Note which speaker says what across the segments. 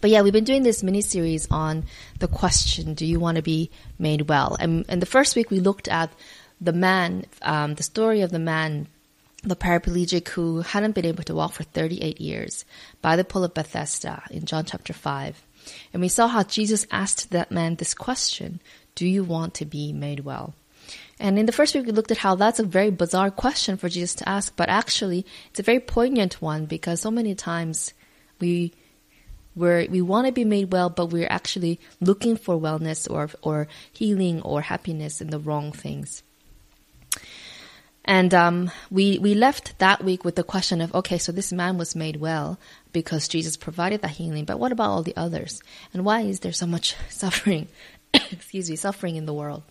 Speaker 1: But yeah, we've been doing this mini series on the question, do you want to be made well? And, and the first week we looked at the man, um, the story of the man, the paraplegic who hadn't been able to walk for 38 years by the pool of Bethesda in John chapter 5. And we saw how Jesus asked that man this question, do you want to be made well? And in the first week, we looked at how that's a very bizarre question for Jesus to ask, but actually, it's a very poignant one because so many times we we're, we want to be made well, but we're actually looking for wellness or or healing or happiness in the wrong things. And um, we we left that week with the question of okay, so this man was made well because Jesus provided that healing, but what about all the others? And why is there so much suffering? excuse me, suffering in the world?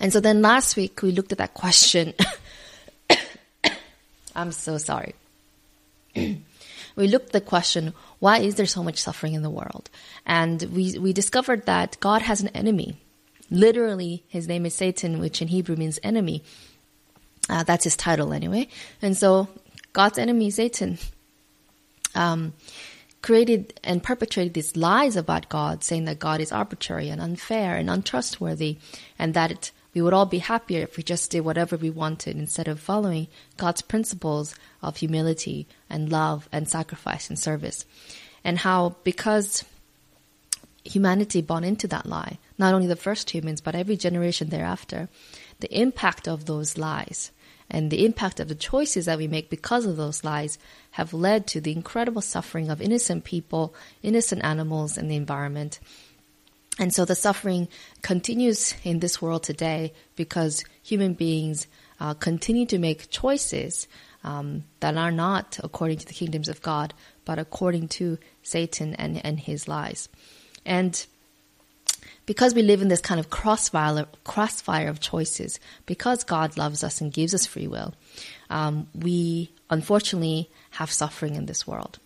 Speaker 1: And so then last week we looked at that question. I'm so sorry. we looked at the question, why is there so much suffering in the world? And we, we discovered that God has an enemy. Literally, his name is Satan, which in Hebrew means enemy. Uh, that's his title anyway. And so God's enemy, Satan, um, created and perpetrated these lies about God, saying that God is arbitrary and unfair and untrustworthy, and that we would all be happier if we just did whatever we wanted instead of following God's principles of humility and love and sacrifice and service. And how, because humanity bought into that lie, not only the first humans, but every generation thereafter, the impact of those lies and the impact of the choices that we make because of those lies have led to the incredible suffering of innocent people, innocent animals, and the environment. And so the suffering continues in this world today because human beings uh, continue to make choices um, that are not according to the kingdoms of God, but according to Satan and, and his lies. And because we live in this kind of crossfire, crossfire of choices, because God loves us and gives us free will, um, we unfortunately have suffering in this world.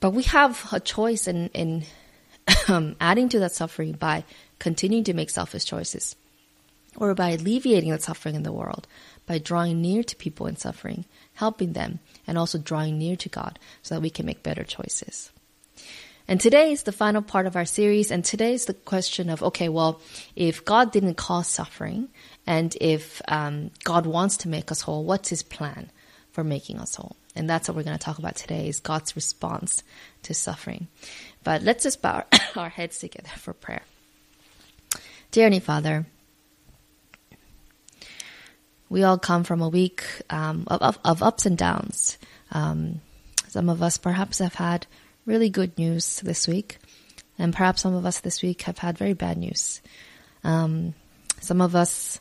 Speaker 1: But we have a choice in, in adding to that suffering by continuing to make selfish choices or by alleviating that suffering in the world by drawing near to people in suffering, helping them, and also drawing near to God so that we can make better choices. And today is the final part of our series, and today is the question of okay, well, if God didn't cause suffering, and if um, God wants to make us whole, what's His plan for making us whole? And that's what we're going to talk about today: is God's response to suffering. But let's just bow our heads together for prayer. Dear Heavenly Father, we all come from a week um, of, of, ups and downs. Um, some of us perhaps have had really good news this week, and perhaps some of us this week have had very bad news. Um, some of us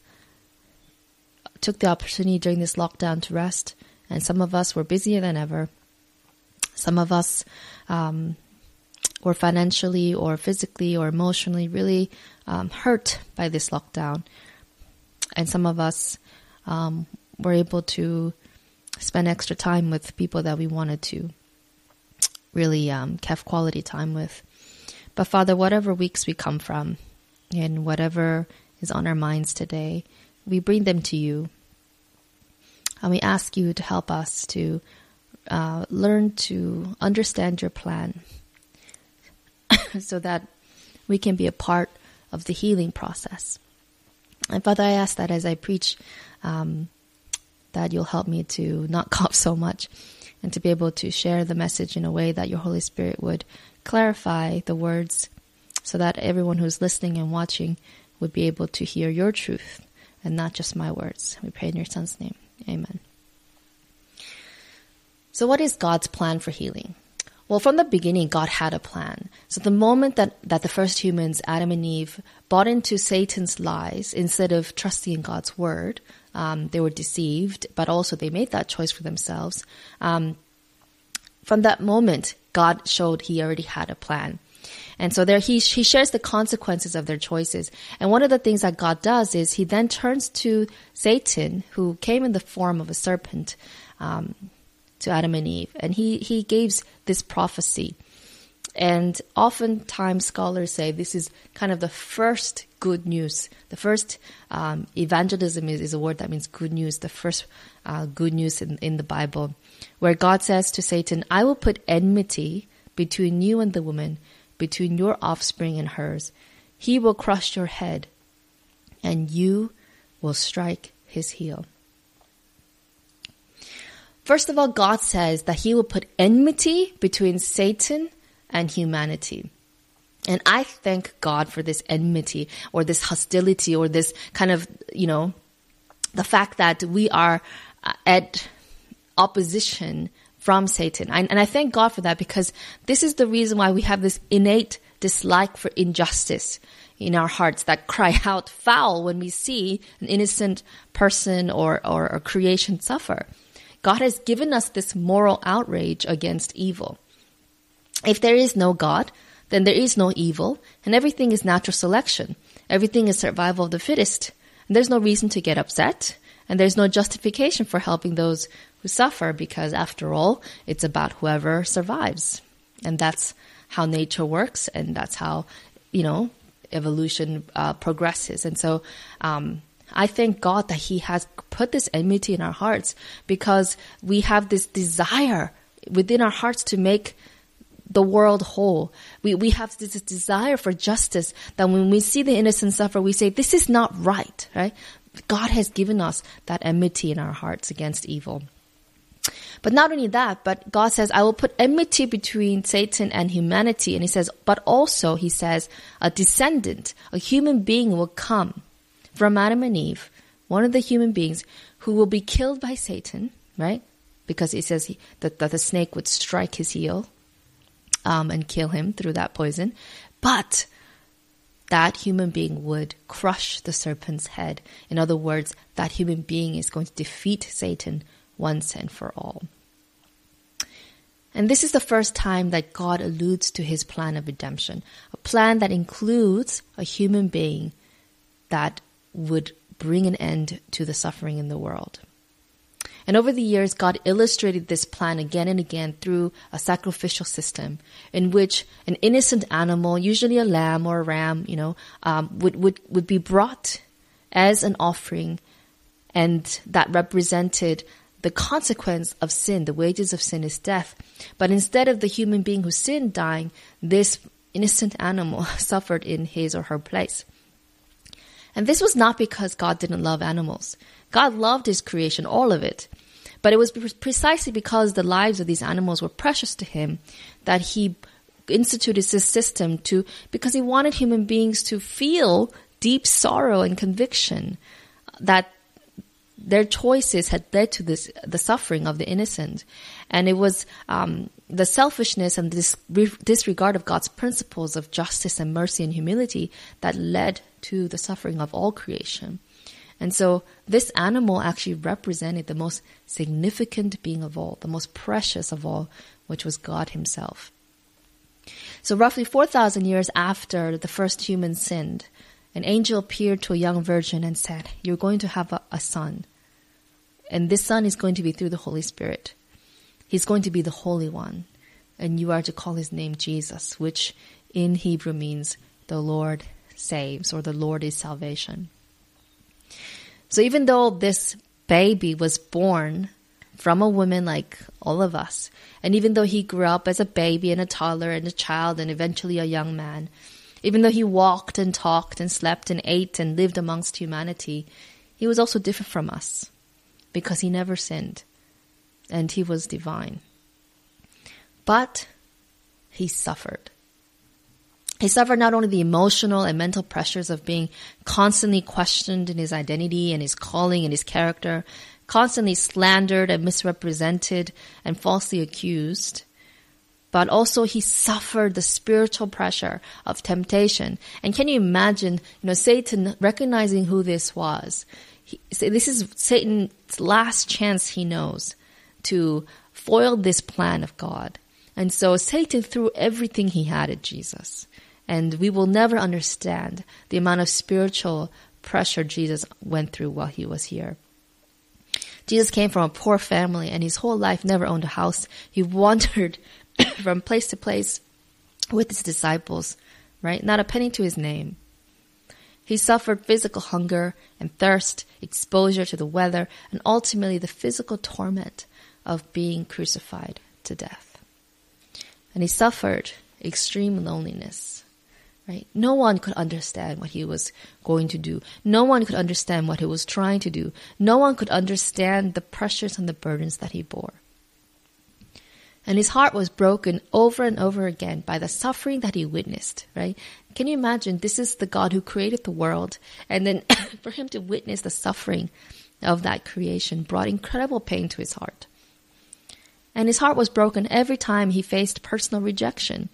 Speaker 1: took the opportunity during this lockdown to rest, and some of us were busier than ever. Some of us um, or financially or physically or emotionally really um, hurt by this lockdown. And some of us um, were able to spend extra time with people that we wanted to really um, have quality time with. But Father, whatever weeks we come from and whatever is on our minds today, we bring them to you. And we ask you to help us to uh, learn to understand your plan so that we can be a part of the healing process. And Father, I ask that as I preach, um, that you'll help me to not cough so much and to be able to share the message in a way that your Holy Spirit would clarify the words so that everyone who's listening and watching would be able to hear your truth and not just my words. We pray in your Son's name. Amen. So, what is God's plan for healing? Well, from the beginning, God had a plan. So the moment that, that the first humans, Adam and Eve, bought into Satan's lies instead of trusting in God's word, um, they were deceived, but also they made that choice for themselves. Um, from that moment, God showed He already had a plan. And so there he, he shares the consequences of their choices. And one of the things that God does is he then turns to Satan, who came in the form of a serpent, um, to Adam and Eve, and he he gives this prophecy. And oftentimes scholars say this is kind of the first good news. The first um, evangelism is, is, a word that means good news. The first uh, good news in, in the Bible, where God says to Satan, "I will put enmity between you and the woman, between your offspring and hers. He will crush your head, and you will strike his heel. First of all, God says that he will put enmity between Satan and humanity. And I thank God for this enmity or this hostility or this kind of, you know, the fact that we are at opposition from Satan. And I thank God for that because this is the reason why we have this innate dislike for injustice in our hearts that cry out foul when we see an innocent person or, or creation suffer. God has given us this moral outrage against evil. If there is no God, then there is no evil, and everything is natural selection. Everything is survival of the fittest. And there's no reason to get upset, and there's no justification for helping those who suffer because, after all, it's about whoever survives. And that's how nature works, and that's how, you know, evolution uh, progresses. And so, um, I thank God that He has put this enmity in our hearts because we have this desire within our hearts to make the world whole. We, we have this desire for justice that when we see the innocent suffer, we say, this is not right, right? God has given us that enmity in our hearts against evil. But not only that, but God says, I will put enmity between Satan and humanity. And he says, but also, he says, a descendant, a human being will come from Adam and Eve, one of the human beings who will be killed by Satan, right? Because he says he, that, that the snake would strike his heel um, and kill him through that poison. But that human being would crush the serpent's head. In other words, that human being is going to defeat Satan once and for all. And this is the first time that God alludes to his plan of redemption, a plan that includes a human being that would bring an end to the suffering in the world. And over the years, God illustrated this plan again and again through a sacrificial system in which an innocent animal, usually a lamb or a ram, you know, um, would, would, would be brought as an offering and that represented the consequence of sin. The wages of sin is death. But instead of the human being who sinned dying, this innocent animal suffered in his or her place. And this was not because God didn't love animals. God loved his creation, all of it. But it was precisely because the lives of these animals were precious to him that he instituted this system to, because he wanted human beings to feel deep sorrow and conviction that their choices had led to this, the suffering of the innocent. And it was um, the selfishness and this disregard of God's principles of justice and mercy and humility that led to the suffering of all creation. And so this animal actually represented the most significant being of all, the most precious of all, which was God Himself. So roughly 4,000 years after the first human sinned, an angel appeared to a young virgin and said, You're going to have a, a son. And this son is going to be through the Holy Spirit. He's going to be the Holy One. And you are to call his name Jesus, which in Hebrew means the Lord saves or the Lord is salvation. So even though this baby was born from a woman like all of us, and even though he grew up as a baby and a toddler and a child and eventually a young man, even though he walked and talked and slept and ate and lived amongst humanity, he was also different from us because he never sinned and he was divine. But he suffered. He suffered not only the emotional and mental pressures of being constantly questioned in his identity and his calling and his character, constantly slandered and misrepresented and falsely accused, but also he suffered the spiritual pressure of temptation. And can you imagine, you know, Satan recognizing who this was? He, this is Satan's last chance he knows to foil this plan of God. And so Satan threw everything he had at Jesus. And we will never understand the amount of spiritual pressure Jesus went through while he was here. Jesus came from a poor family and his whole life never owned a house. He wandered from place to place with his disciples, right? Not a penny to his name. He suffered physical hunger and thirst, exposure to the weather, and ultimately the physical torment of being crucified to death. And he suffered extreme loneliness. Right? No one could understand what he was going to do. No one could understand what he was trying to do. No one could understand the pressures and the burdens that he bore. And his heart was broken over and over again by the suffering that he witnessed, right? Can you imagine? This is the God who created the world. And then for him to witness the suffering of that creation brought incredible pain to his heart. And his heart was broken every time he faced personal rejection,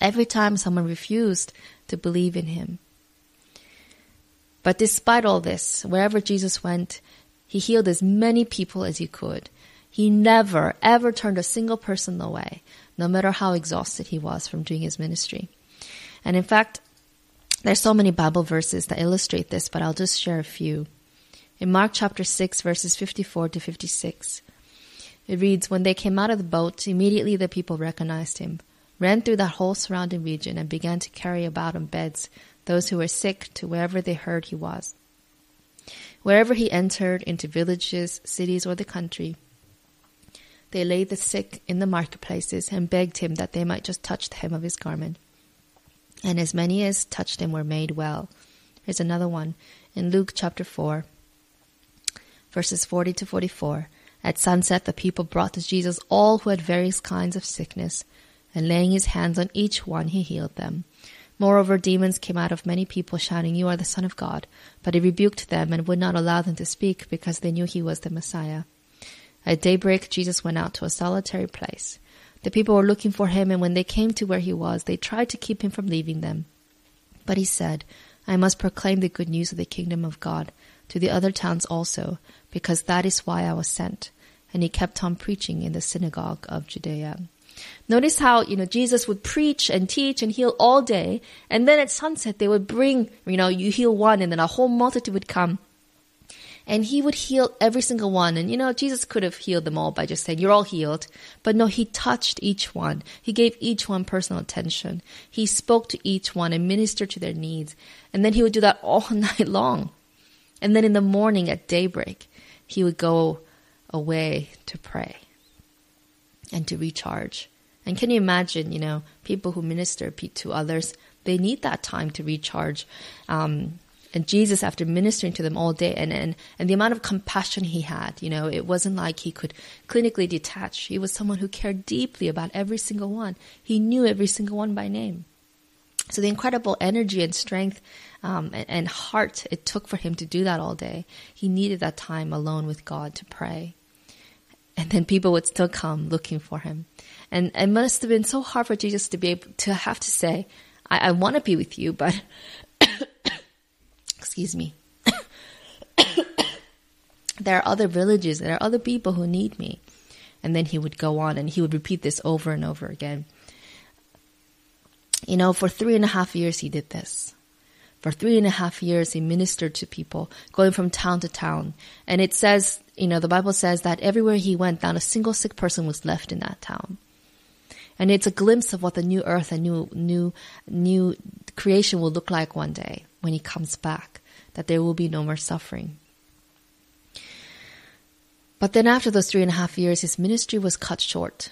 Speaker 1: every time someone refused to believe in him. But despite all this, wherever Jesus went, he healed as many people as he could. He never, ever turned a single person away, no matter how exhausted he was from doing his ministry. And in fact, there's so many Bible verses that illustrate this, but I'll just share a few. In Mark chapter 6, verses 54 to 56, it reads, When they came out of the boat, immediately the people recognized him, ran through that whole surrounding region, and began to carry about on beds those who were sick to wherever they heard he was. Wherever he entered, into villages, cities, or the country, they laid the sick in the marketplaces and begged him that they might just touch the hem of his garment. And as many as touched him were made well. Here's another one in Luke chapter 4, verses 40 to 44. At sunset, the people brought to Jesus all who had various kinds of sickness, and laying his hands on each one, he healed them. Moreover, demons came out of many people, shouting, You are the Son of God. But he rebuked them and would not allow them to speak, because they knew he was the Messiah. At daybreak, Jesus went out to a solitary place. The people were looking for him, and when they came to where he was, they tried to keep him from leaving them. But he said, I must proclaim the good news of the kingdom of God to the other towns also, because that is why I was sent. And he kept on preaching in the synagogue of Judea. Notice how, you know, Jesus would preach and teach and heal all day, and then at sunset they would bring, you know, you heal one, and then a whole multitude would come and he would heal every single one. And you know, Jesus could have healed them all by just saying, You're all healed. But no, he touched each one. He gave each one personal attention. He spoke to each one and ministered to their needs. And then he would do that all night long. And then in the morning at daybreak, he would go away to pray and to recharge. And can you imagine, you know, people who minister to others, they need that time to recharge. Um, and Jesus, after ministering to them all day, and, and, and the amount of compassion he had, you know, it wasn't like he could clinically detach. He was someone who cared deeply about every single one. He knew every single one by name. So the incredible energy and strength um, and, and heart it took for him to do that all day, he needed that time alone with God to pray. And then people would still come looking for him. And it must have been so hard for Jesus to be able to have to say, I, I want to be with you, but excuse me. there are other villages, there are other people who need me. And then he would go on and he would repeat this over and over again. You know, for three and a half years he did this. For three and a half years he ministered to people, going from town to town. And it says, you know, the Bible says that everywhere he went, not a single sick person was left in that town. And it's a glimpse of what the new earth and new, new, new creation will look like one day when he comes back that there will be no more suffering. But then after those three and a half years, his ministry was cut short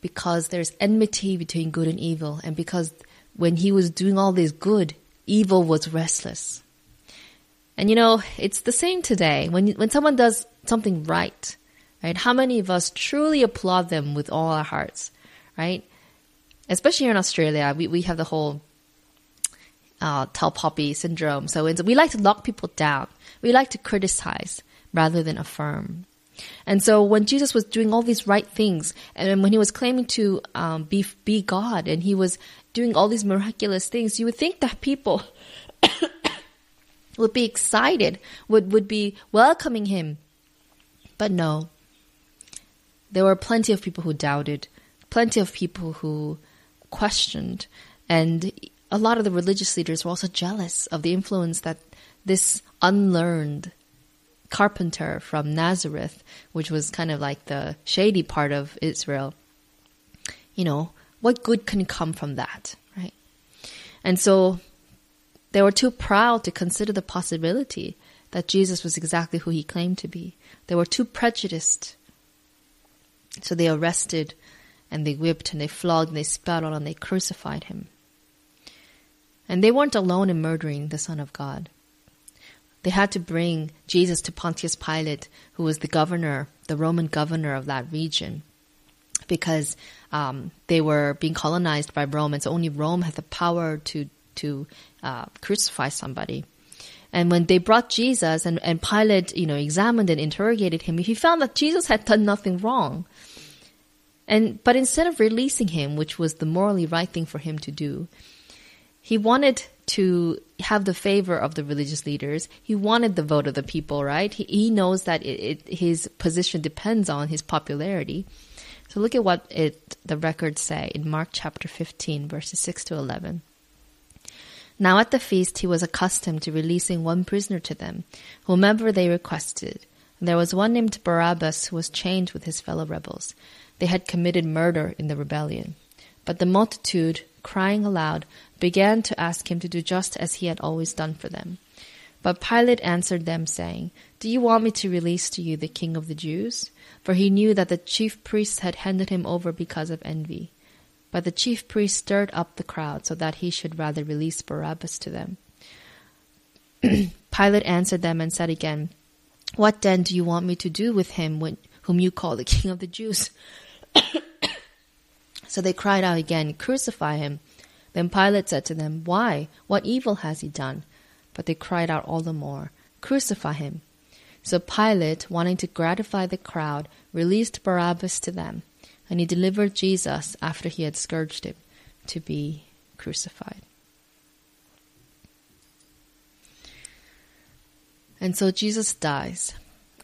Speaker 1: because there's enmity between good and evil, and because when he was doing all this good, evil was restless. And you know, it's the same today. When when someone does something right, right? How many of us truly applaud them with all our hearts, right? Especially here in Australia, we, we have the whole uh, tall poppy syndrome. So we like to lock people down. We like to criticize rather than affirm. And so when Jesus was doing all these right things, and when he was claiming to um, be be God, and he was doing all these miraculous things, you would think that people would be excited, would would be welcoming him. But no, there were plenty of people who doubted, plenty of people who questioned, and a lot of the religious leaders were also jealous of the influence that this unlearned carpenter from Nazareth, which was kind of like the shady part of Israel, you know, what good can come from that, right? And so they were too proud to consider the possibility that Jesus was exactly who he claimed to be. They were too prejudiced. So they arrested and they whipped and they flogged and they spat on and they crucified him. And they weren't alone in murdering the Son of God. They had to bring Jesus to Pontius Pilate, who was the governor, the Roman governor of that region, because um, they were being colonized by Rome, and so only Rome had the power to to uh, crucify somebody. And when they brought Jesus and, and Pilate, you know, examined and interrogated him, he found that Jesus had done nothing wrong. And, but instead of releasing him, which was the morally right thing for him to do, he wanted to have the favor of the religious leaders. He wanted the vote of the people, right? He, he knows that it, it, his position depends on his popularity. So look at what it, the records say in Mark chapter 15, verses 6 to 11. Now at the feast he was accustomed to releasing one prisoner to them, whomever they requested. And there was one named Barabbas who was chained with his fellow rebels. They had committed murder in the rebellion. But the multitude, crying aloud, began to ask him to do just as he had always done for them. But Pilate answered them, saying, Do you want me to release to you the king of the Jews? For he knew that the chief priests had handed him over because of envy. But the chief priests stirred up the crowd so that he should rather release Barabbas to them. Pilate answered them and said again, What then do you want me to do with him when, whom you call the king of the Jews? so they cried out again, Crucify him. Then Pilate said to them, Why? What evil has he done? But they cried out all the more, Crucify him. So Pilate, wanting to gratify the crowd, released Barabbas to them and he delivered Jesus after he had scourged him to be crucified. And so Jesus dies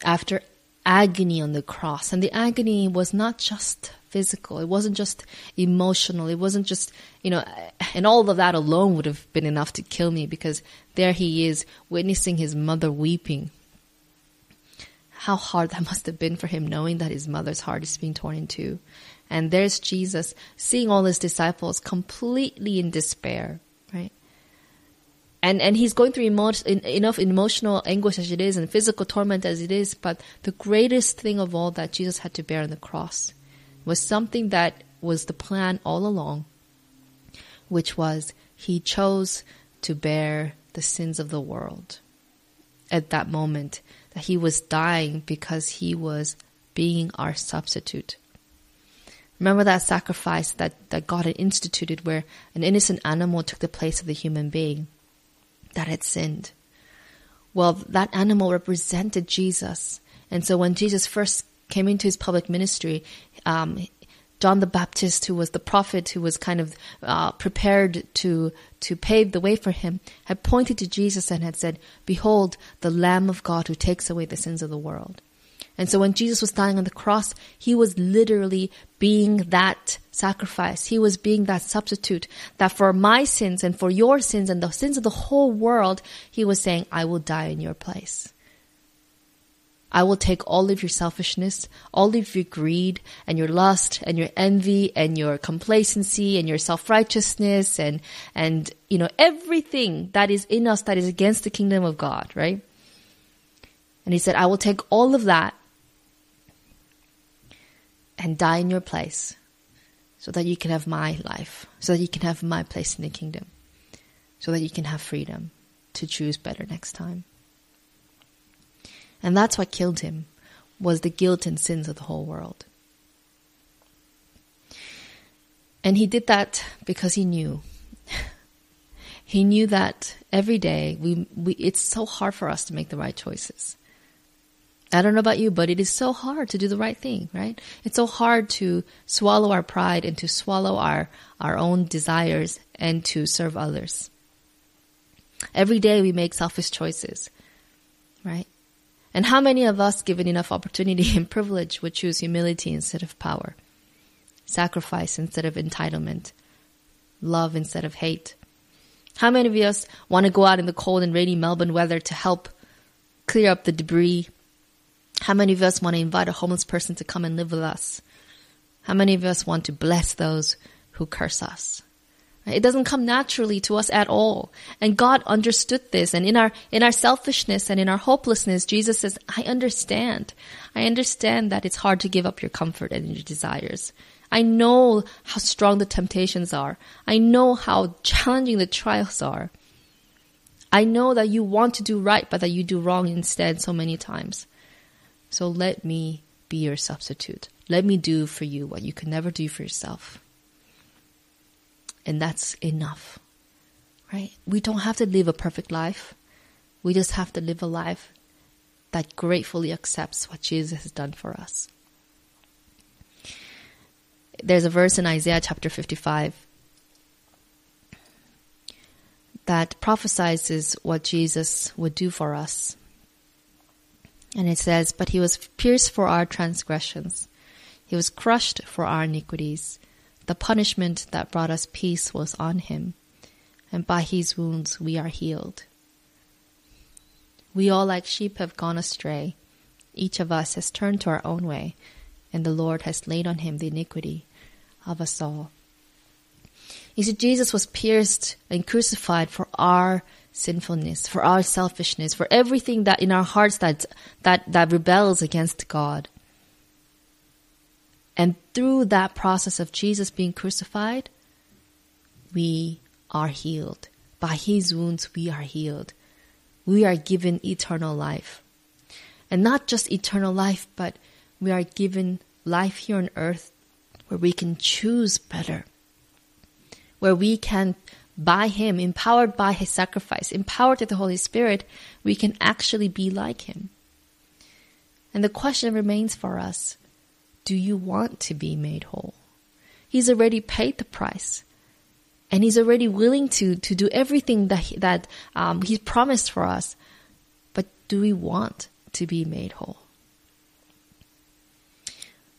Speaker 1: after agony on the cross. And the agony was not just physical, it wasn't just emotional, it wasn't just, you know, and all of that alone would have been enough to kill me because there he is witnessing his mother weeping how hard that must have been for him knowing that his mother's heart is being torn in two. And there's Jesus seeing all his disciples completely in despair, right? And, and he's going through emo- enough emotional anguish as it is and physical torment as it is, but the greatest thing of all that Jesus had to bear on the cross was something that was the plan all along, which was he chose to bear the sins of the world at that moment that he was dying because he was being our substitute. Remember that sacrifice that, that God had instituted where an innocent animal took the place of the human being that had sinned. Well, that animal represented Jesus. And so when Jesus first came into his public ministry, um, John the Baptist, who was the prophet who was kind of uh, prepared to to pave the way for him, had pointed to Jesus and had said, "Behold, the Lamb of God who takes away the sins of the world." And so when Jesus was dying on the cross, he was literally being that sacrifice. He was being that substitute that for my sins and for your sins and the sins of the whole world, he was saying, "I will die in your place." I will take all of your selfishness, all of your greed and your lust and your envy and your complacency and your self-righteousness and, and, you know, everything that is in us that is against the kingdom of God, right? And he said, I will take all of that and die in your place so that you can have my life, so that you can have my place in the kingdom, so that you can have freedom to choose better next time. And that's what killed him, was the guilt and sins of the whole world. And he did that because he knew. he knew that every day we, we, it's so hard for us to make the right choices. I don't know about you, but it is so hard to do the right thing, right? It's so hard to swallow our pride and to swallow our, our own desires and to serve others. Every day we make selfish choices, right? And how many of us, given enough opportunity and privilege, would choose humility instead of power, sacrifice instead of entitlement, love instead of hate? How many of us want to go out in the cold and rainy Melbourne weather to help clear up the debris? How many of us want to invite a homeless person to come and live with us? How many of us want to bless those who curse us? It doesn't come naturally to us at all. And God understood this. And in our, in our selfishness and in our hopelessness, Jesus says, I understand. I understand that it's hard to give up your comfort and your desires. I know how strong the temptations are. I know how challenging the trials are. I know that you want to do right, but that you do wrong instead so many times. So let me be your substitute. Let me do for you what you can never do for yourself. And that's enough, right? We don't have to live a perfect life. We just have to live a life that gratefully accepts what Jesus has done for us. There's a verse in Isaiah chapter 55 that prophesies what Jesus would do for us. And it says, But he was pierced for our transgressions, he was crushed for our iniquities. The punishment that brought us peace was on him, and by his wounds we are healed. We all, like sheep, have gone astray. Each of us has turned to our own way, and the Lord has laid on him the iniquity of us all. You see, Jesus was pierced and crucified for our sinfulness, for our selfishness, for everything that in our hearts that, that, that rebels against God. And through that process of Jesus being crucified, we are healed. By his wounds, we are healed. We are given eternal life. And not just eternal life, but we are given life here on earth where we can choose better, where we can, by Him, empowered by His sacrifice, empowered with the Holy Spirit, we can actually be like Him. And the question remains for us do you want to be made whole? He's already paid the price. And he's already willing to, to do everything that, he, that um, he's promised for us. But do we want to be made whole?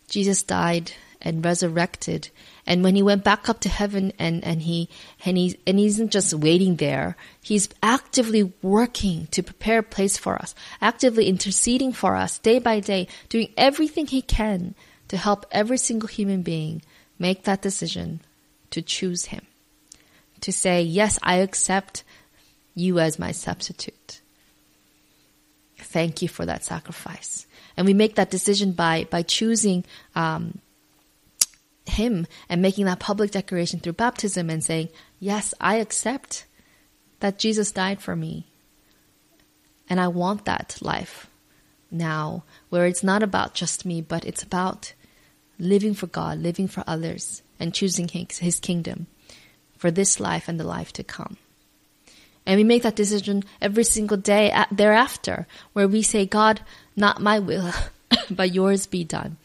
Speaker 1: Jesus died and resurrected. And when he went back up to heaven and, and he and he and he isn't just waiting there, he's actively working to prepare a place for us, actively interceding for us day by day, doing everything he can to help every single human being make that decision to choose Him. To say, yes, I accept you as my substitute. Thank you for that sacrifice. And we make that decision by, by choosing um, Him and making that public declaration through baptism and saying, yes, I accept that Jesus died for me. And I want that life now where it's not about just me, but it's about living for God, living for others, and choosing his, his kingdom for this life and the life to come. And we make that decision every single day thereafter, where we say, God, not my will, but yours be done.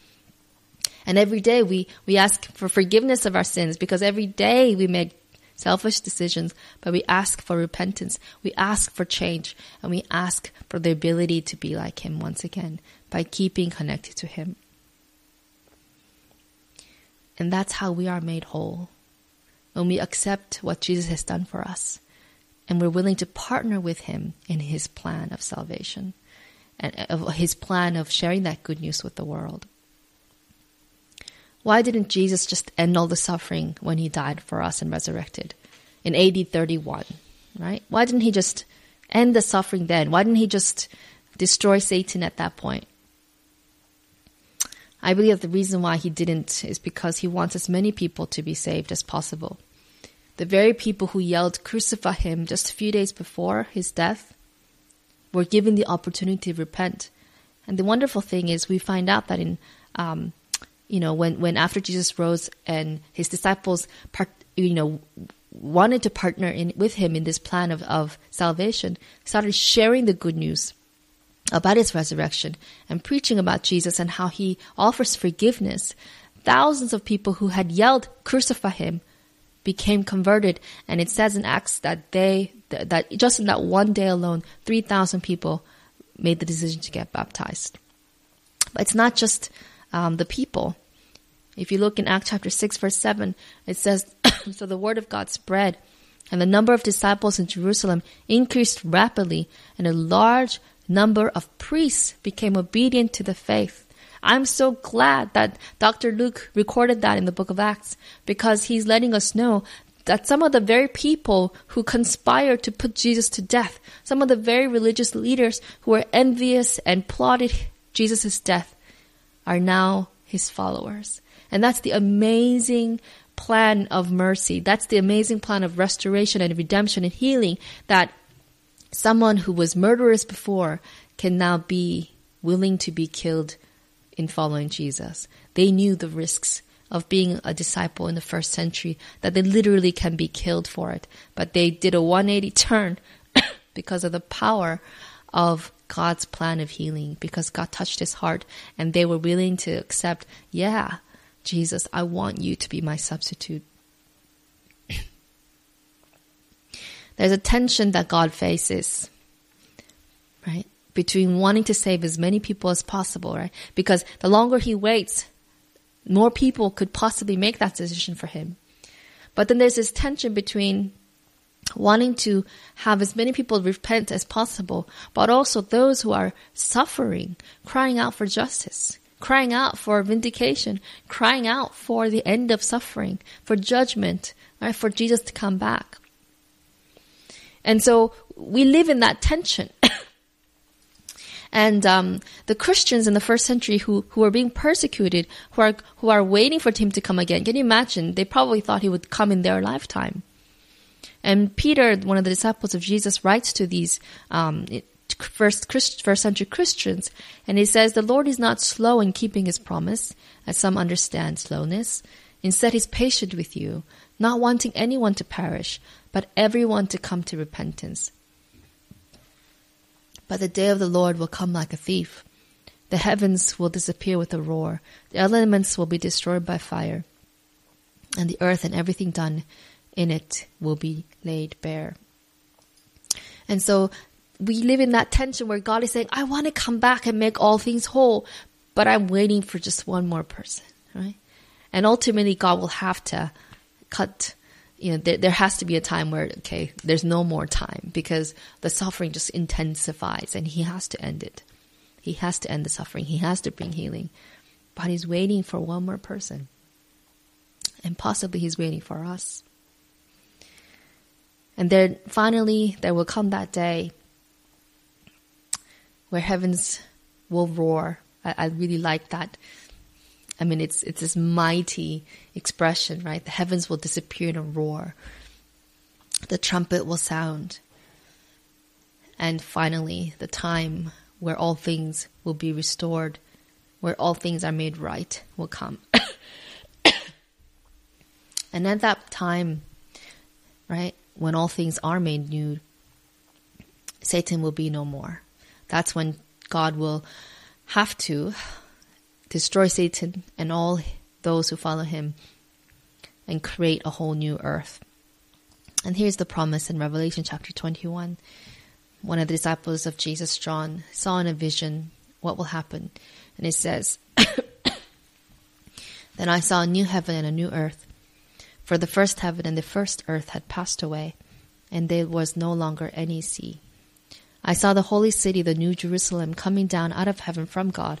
Speaker 1: And every day we, we ask for forgiveness of our sins because every day we make selfish decisions, but we ask for repentance. We ask for change and we ask for the ability to be like Him once again by keeping connected to Him. And that's how we are made whole. When we accept what Jesus has done for us and we're willing to partner with him in his plan of salvation and uh, of his plan of sharing that good news with the world. Why didn't Jesus just end all the suffering when he died for us and resurrected in AD 31, right? Why didn't he just end the suffering then? Why didn't he just destroy Satan at that point? I believe that the reason why he didn't is because he wants as many people to be saved as possible. The very people who yelled, Crucify him, just a few days before his death, were given the opportunity to repent. And the wonderful thing is, we find out that in, um, you know, when, when after Jesus rose and his disciples, part, you know, wanted to partner in, with him in this plan of, of salvation, started sharing the good news about his resurrection and preaching about Jesus and how he offers forgiveness, thousands of people who had yelled, crucify him, became converted. And it says in Acts that they, that just in that one day alone, 3,000 people made the decision to get baptized. But it's not just um, the people. If you look in Acts chapter 6, verse 7, it says, So the word of God spread, and the number of disciples in Jerusalem increased rapidly, and a large number of priests became obedient to the faith. I'm so glad that Dr. Luke recorded that in the book of Acts because he's letting us know that some of the very people who conspired to put Jesus to death, some of the very religious leaders who were envious and plotted Jesus' death, are now his followers. And that's the amazing plan of mercy. That's the amazing plan of restoration and redemption and healing that someone who was murderous before can now be willing to be killed in following Jesus. They knew the risks of being a disciple in the first century, that they literally can be killed for it. But they did a 180 turn because of the power of God's plan of healing, because God touched his heart and they were willing to accept, yeah, Jesus, I want you to be my substitute. There's a tension that God faces, right? Between wanting to save as many people as possible, right? Because the longer he waits, more people could possibly make that decision for him. But then there's this tension between wanting to have as many people repent as possible, but also those who are suffering, crying out for justice, crying out for vindication, crying out for the end of suffering, for judgment, right, for Jesus to come back. And so we live in that tension. and um, the Christians in the first century who who are being persecuted, who are who are waiting for him to come again. Can you imagine? They probably thought he would come in their lifetime. And Peter, one of the disciples of Jesus, writes to these um, first Christ, first century Christians, and he says, "The Lord is not slow in keeping His promise, as some understand slowness. Instead, He's patient with you, not wanting anyone to perish, but everyone to come to repentance." But the day of the Lord will come like a thief. The heavens will disappear with a roar. The elements will be destroyed by fire. And the earth and everything done in it will be laid bare. And so we live in that tension where God is saying, I want to come back and make all things whole, but I'm waiting for just one more person, right? And ultimately, God will have to cut you know, there, there has to be a time where, okay, there's no more time because the suffering just intensifies and he has to end it. He has to end the suffering. He has to bring healing. But he's waiting for one more person. And possibly he's waiting for us. And then finally, there will come that day where heavens will roar. I, I really like that I mean, it's it's this mighty expression, right? The heavens will disappear in a roar. The trumpet will sound. And finally, the time where all things will be restored, where all things are made right, will come. and at that time, right, when all things are made new, Satan will be no more. That's when God will have to destroy Satan and all those who follow him and create a whole new earth. And here's the promise in Revelation chapter 21. One of the disciples of Jesus, John, saw in a vision what will happen. And it says, Then I saw a new heaven and a new earth. For the first heaven and the first earth had passed away, and there was no longer any sea. I saw the holy city, the new Jerusalem, coming down out of heaven from God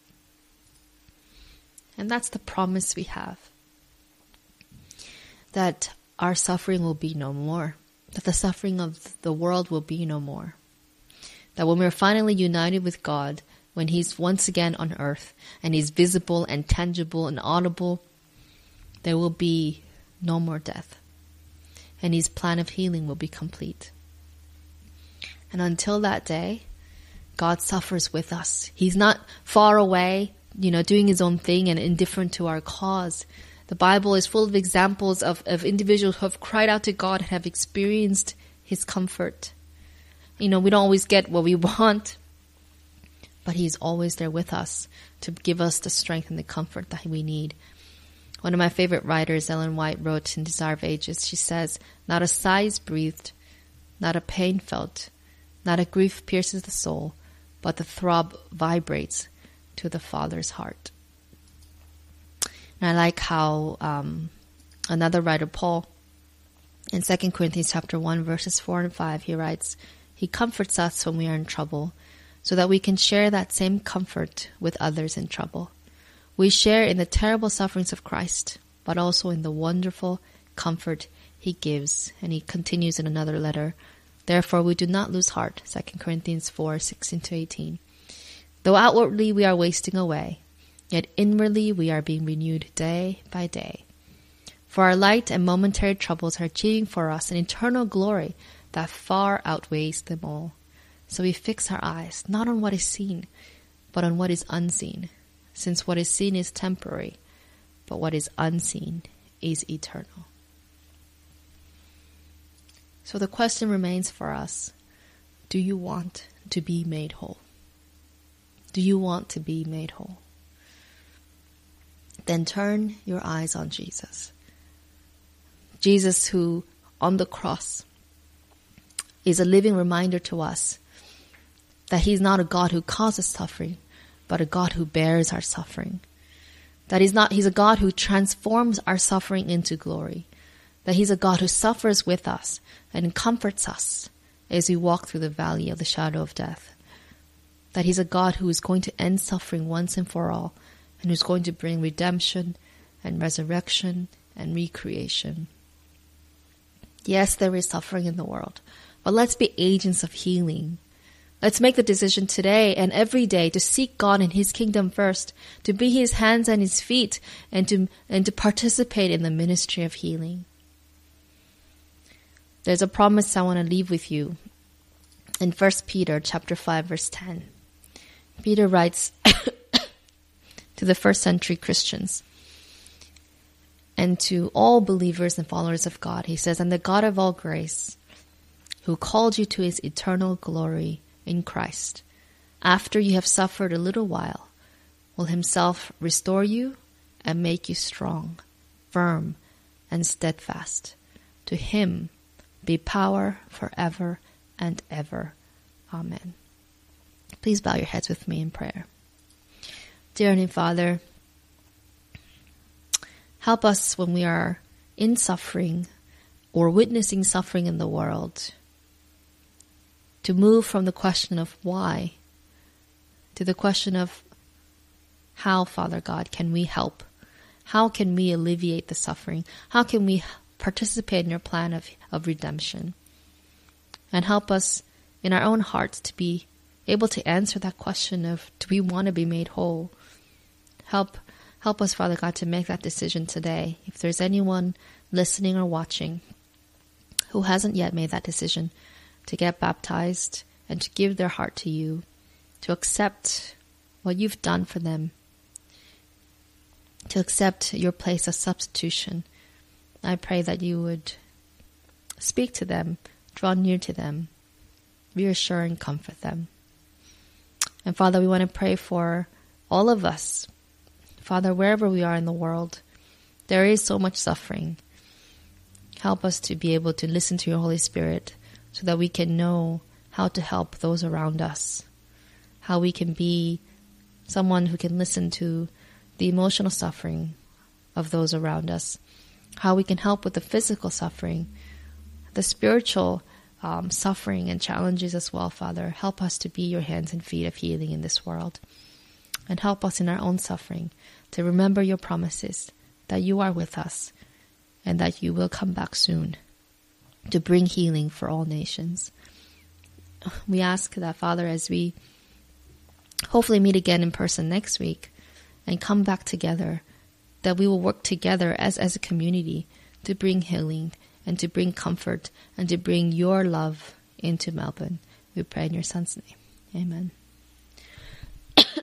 Speaker 1: And that's the promise we have that our suffering will be no more, that the suffering of the world will be no more. That when we're finally united with God, when He's once again on earth and He's visible and tangible and audible, there will be no more death. And His plan of healing will be complete. And until that day, God suffers with us. He's not far away you know, doing his own thing and indifferent to our cause. The Bible is full of examples of, of individuals who have cried out to God and have experienced his comfort. You know, we don't always get what we want, but he's always there with us to give us the strength and the comfort that we need. One of my favorite writers, Ellen White, wrote in Desire of Ages, she says, Not a sigh is breathed, not a pain felt, not a grief pierces the soul, but the throb vibrates to the Father's heart. And I like how um, another writer, Paul, In 2 Corinthians chapter 1 verses 4 and 5 he writes, He comforts us when we are in trouble, so that we can share that same comfort with others in trouble. We share in the terrible sufferings of Christ, but also in the wonderful comfort he gives. And he continues in another letter, Therefore we do not lose heart, 2 Corinthians 4, 16 to 18. Though outwardly we are wasting away, yet inwardly we are being renewed day by day. For our light and momentary troubles are achieving for us an eternal glory that far outweighs them all. So we fix our eyes not on what is seen, but on what is unseen, since what is seen is temporary, but what is unseen is eternal. So the question remains for us do you want to be made whole? Do you want to be made whole? Then turn your eyes on Jesus. Jesus, who on the cross is a living reminder to us that He's not a God who causes suffering, but a God who bears our suffering. That He's not, He's a God who transforms our suffering into glory. That He's a God who suffers with us and comforts us as we walk through the valley of the shadow of death. That He's a God who is going to end suffering once and for all, and who's going to bring redemption and resurrection and recreation. Yes, there is suffering in the world, but let's be agents of healing. Let's make the decision today and every day to seek God and His kingdom first, to be His hands and His feet, and to, and to participate in the ministry of healing. There's a promise I want to leave with you in 1 Peter chapter 5 verse 10. Peter writes to the first century Christians and to all believers and followers of God. He says, And the God of all grace, who called you to his eternal glory in Christ, after you have suffered a little while, will himself restore you and make you strong, firm, and steadfast. To him be power forever and ever. Amen. Please bow your heads with me in prayer. Dear Heavenly Father, help us when we are in suffering or witnessing suffering in the world to move from the question of why to the question of how, Father God, can we help? How can we alleviate the suffering? How can we participate in your plan of, of redemption? And help us in our own hearts to be able to answer that question of do we want to be made whole? Help help us, Father God, to make that decision today. If there's anyone listening or watching who hasn't yet made that decision, to get baptized and to give their heart to you, to accept what you've done for them, to accept your place of substitution. I pray that you would speak to them, draw near to them, reassure and comfort them. And Father, we want to pray for all of us. Father, wherever we are in the world, there is so much suffering. Help us to be able to listen to your Holy Spirit so that we can know how to help those around us, how we can be someone who can listen to the emotional suffering of those around us, how we can help with the physical suffering, the spiritual um, suffering and challenges as well, Father. Help us to be your hands and feet of healing in this world. And help us in our own suffering to remember your promises that you are with us and that you will come back soon to bring healing for all nations. We ask that, Father, as we hopefully meet again in person next week and come back together, that we will work together as, as a community to bring healing and to bring comfort and to bring your love into Melbourne. We pray in your son's name. Amen.